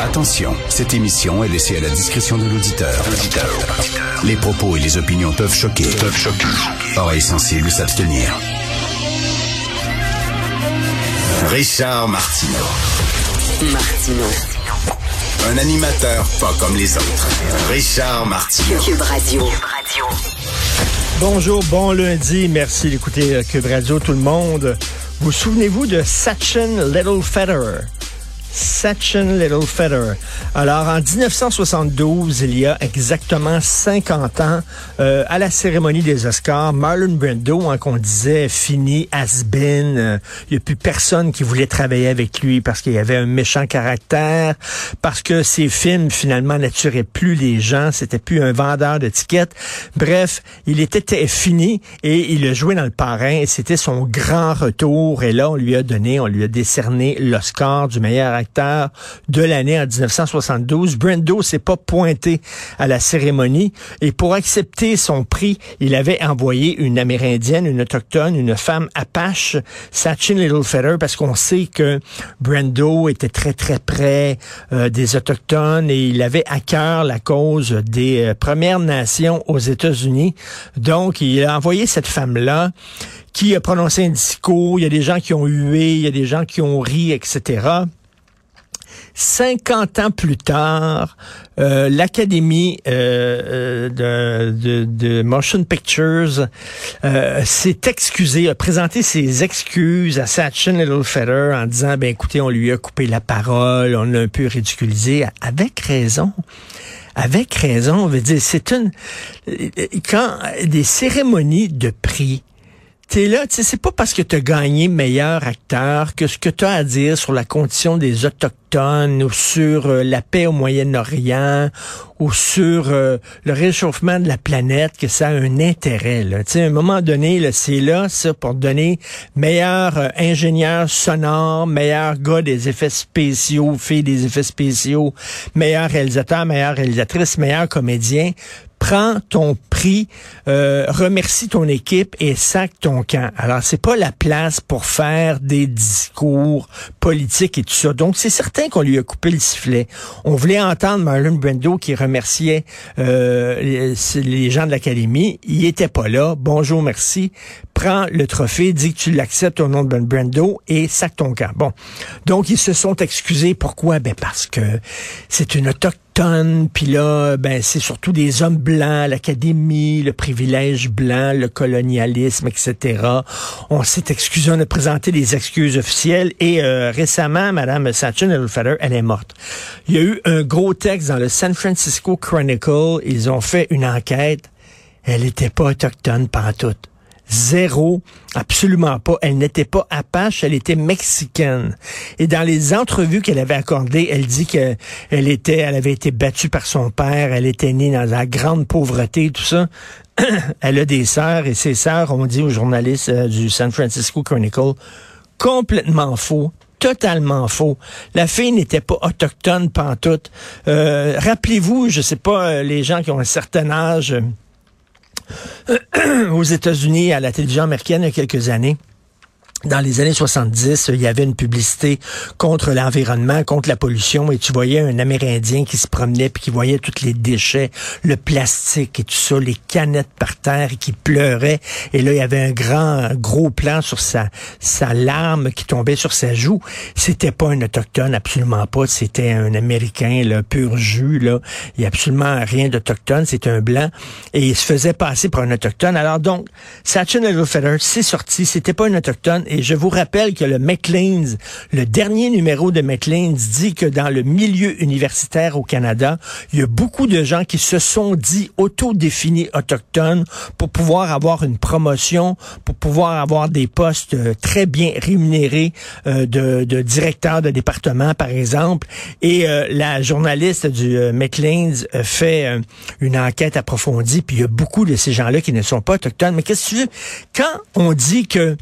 Attention, cette émission est laissée à la discrétion de l'auditeur. Les propos et les opinions peuvent choquer. Peuvent choquer. Oreilles sensibles s'abstenir. Richard Martineau. Martino. Un animateur pas comme les autres. Richard Martineau. Cube Radio. Bonjour, bon lundi. Merci d'écouter euh, Cube Radio, tout le monde. Vous souvenez-vous de Sachin Little Federer? Sachin Little Federer. Alors, en 1972, il y a exactement 50 ans, euh, à la cérémonie des Oscars, Marlon Brando, hein, qu'on disait fini, has-been, euh, il n'y a plus personne qui voulait travailler avec lui parce qu'il avait un méchant caractère, parce que ses films, finalement, n'attiraient plus les gens, c'était plus un vendeur d'étiquettes. Bref, il était fini et il a joué dans le parrain et c'était son grand retour. Et là, on lui a donné, on lui a décerné l'Oscar du meilleur de l'année en 1972. Brando s'est pas pointé à la cérémonie et pour accepter son prix, il avait envoyé une Amérindienne, une autochtone, une femme apache, Sachin Littlefeather, parce qu'on sait que Brando était très très près euh, des autochtones et il avait à cœur la cause des euh, Premières Nations aux États-Unis. Donc, il a envoyé cette femme-là qui a prononcé un discours. Il y a des gens qui ont hué, il y a des gens qui ont ri, etc. 50 ans plus tard, euh, l'Académie euh, de, de, de, Motion Pictures euh, s'est excusée, a présenté ses excuses à Sachin Littlefeather en disant, ben écoutez, on lui a coupé la parole, on l'a un peu ridiculisé, avec raison avec raison. On veut dire, c'est une quand des cérémonies de prix t'es là, tu c'est pas parce que tu as gagné meilleur acteur que ce que tu as à dire sur la condition des autochtones ou sur euh, la paix au Moyen-Orient ou sur euh, le réchauffement de la planète que ça a un intérêt. Là. Tu à un moment donné, c'est là, ça, pour donner meilleur euh, ingénieur sonore, meilleur gars des effets spéciaux, fille des effets spéciaux, meilleur réalisateur, meilleure réalisatrice, meilleur comédien prends ton prix, euh, remercie ton équipe et sac ton camp. Alors, c'est pas la place pour faire des discours politiques et tout ça. Donc, c'est certain qu'on lui a coupé le sifflet. On voulait entendre Marlon Brando qui remerciait euh, les, gens de l'Académie. Il était pas là. Bonjour, merci. Prends le trophée, dis que tu l'acceptes au nom de Brando et sac ton camp. Bon. Donc, ils se sont excusés. Pourquoi? Ben, parce que c'est une autochtone, puis là, ben, c'est surtout des hommes blancs, l'académie, le privilège blanc, le colonialisme, etc. On s'est excusé, on a présenté des excuses officielles et euh, récemment, Madame Sachin Elfeder, elle est morte. Il y a eu un gros texte dans le San Francisco Chronicle. Ils ont fait une enquête. Elle n'était pas autochtone pantoute. Zéro, absolument pas. Elle n'était pas apache, elle était mexicaine. Et dans les entrevues qu'elle avait accordées, elle dit qu'elle était, elle avait été battue par son père, elle était née dans la grande pauvreté, tout ça. elle a des sœurs et ses sœurs ont dit aux journalistes euh, du San Francisco Chronicle complètement faux, totalement faux. La fille n'était pas autochtone pantoute. Euh, Rappelez-vous, je sais pas, euh, les gens qui ont un certain âge, aux États-Unis à la télévision américaine il y a quelques années dans les années 70, il y avait une publicité contre l'environnement, contre la pollution, et tu voyais un Amérindien qui se promenait puis qui voyait tous les déchets, le plastique et tout ça, les canettes par terre et qui pleurait. Et là, il y avait un grand, gros plan sur sa, sa larme qui tombait sur sa joue. C'était pas un autochtone, absolument pas. C'était un Américain, le pur jus, là. Il y a absolument rien d'autochtone. C'était un blanc. Et il se faisait passer pour un autochtone. Alors donc, Sachin Feather, c'est sorti. C'était pas un autochtone et je vous rappelle que le Maclean's, le dernier numéro de Maclean's dit que dans le milieu universitaire au Canada, il y a beaucoup de gens qui se sont dit autodéfinis autochtones pour pouvoir avoir une promotion, pour pouvoir avoir des postes euh, très bien rémunérés euh, de, de directeur de département, par exemple. Et euh, la journaliste du euh, Maclean's fait une enquête approfondie, puis il y a beaucoup de ces gens-là qui ne sont pas autochtones. Mais qu'est-ce que tu veux? Quand on dit que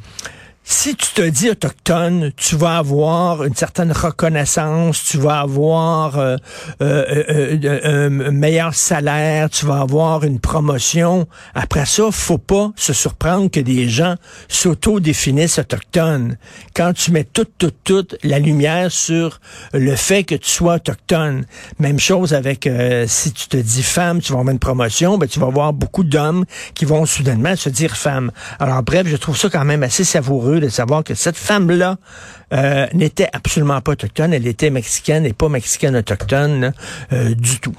si tu te dis autochtone, tu vas avoir une certaine reconnaissance, tu vas avoir euh, euh, euh, un meilleur salaire, tu vas avoir une promotion. Après ça, faut pas se surprendre que des gens s'auto-définissent autochtones. Quand tu mets toute, toute, toute la lumière sur le fait que tu sois autochtone. Même chose avec si tu te dis femme, tu vas avoir une promotion, ben, tu vas avoir beaucoup d'hommes qui vont soudainement se dire femme. Alors bref, je trouve ça quand même assez savoureux de savoir que cette femme-là euh, n'était absolument pas autochtone, elle était mexicaine et pas mexicaine autochtone euh, du tout.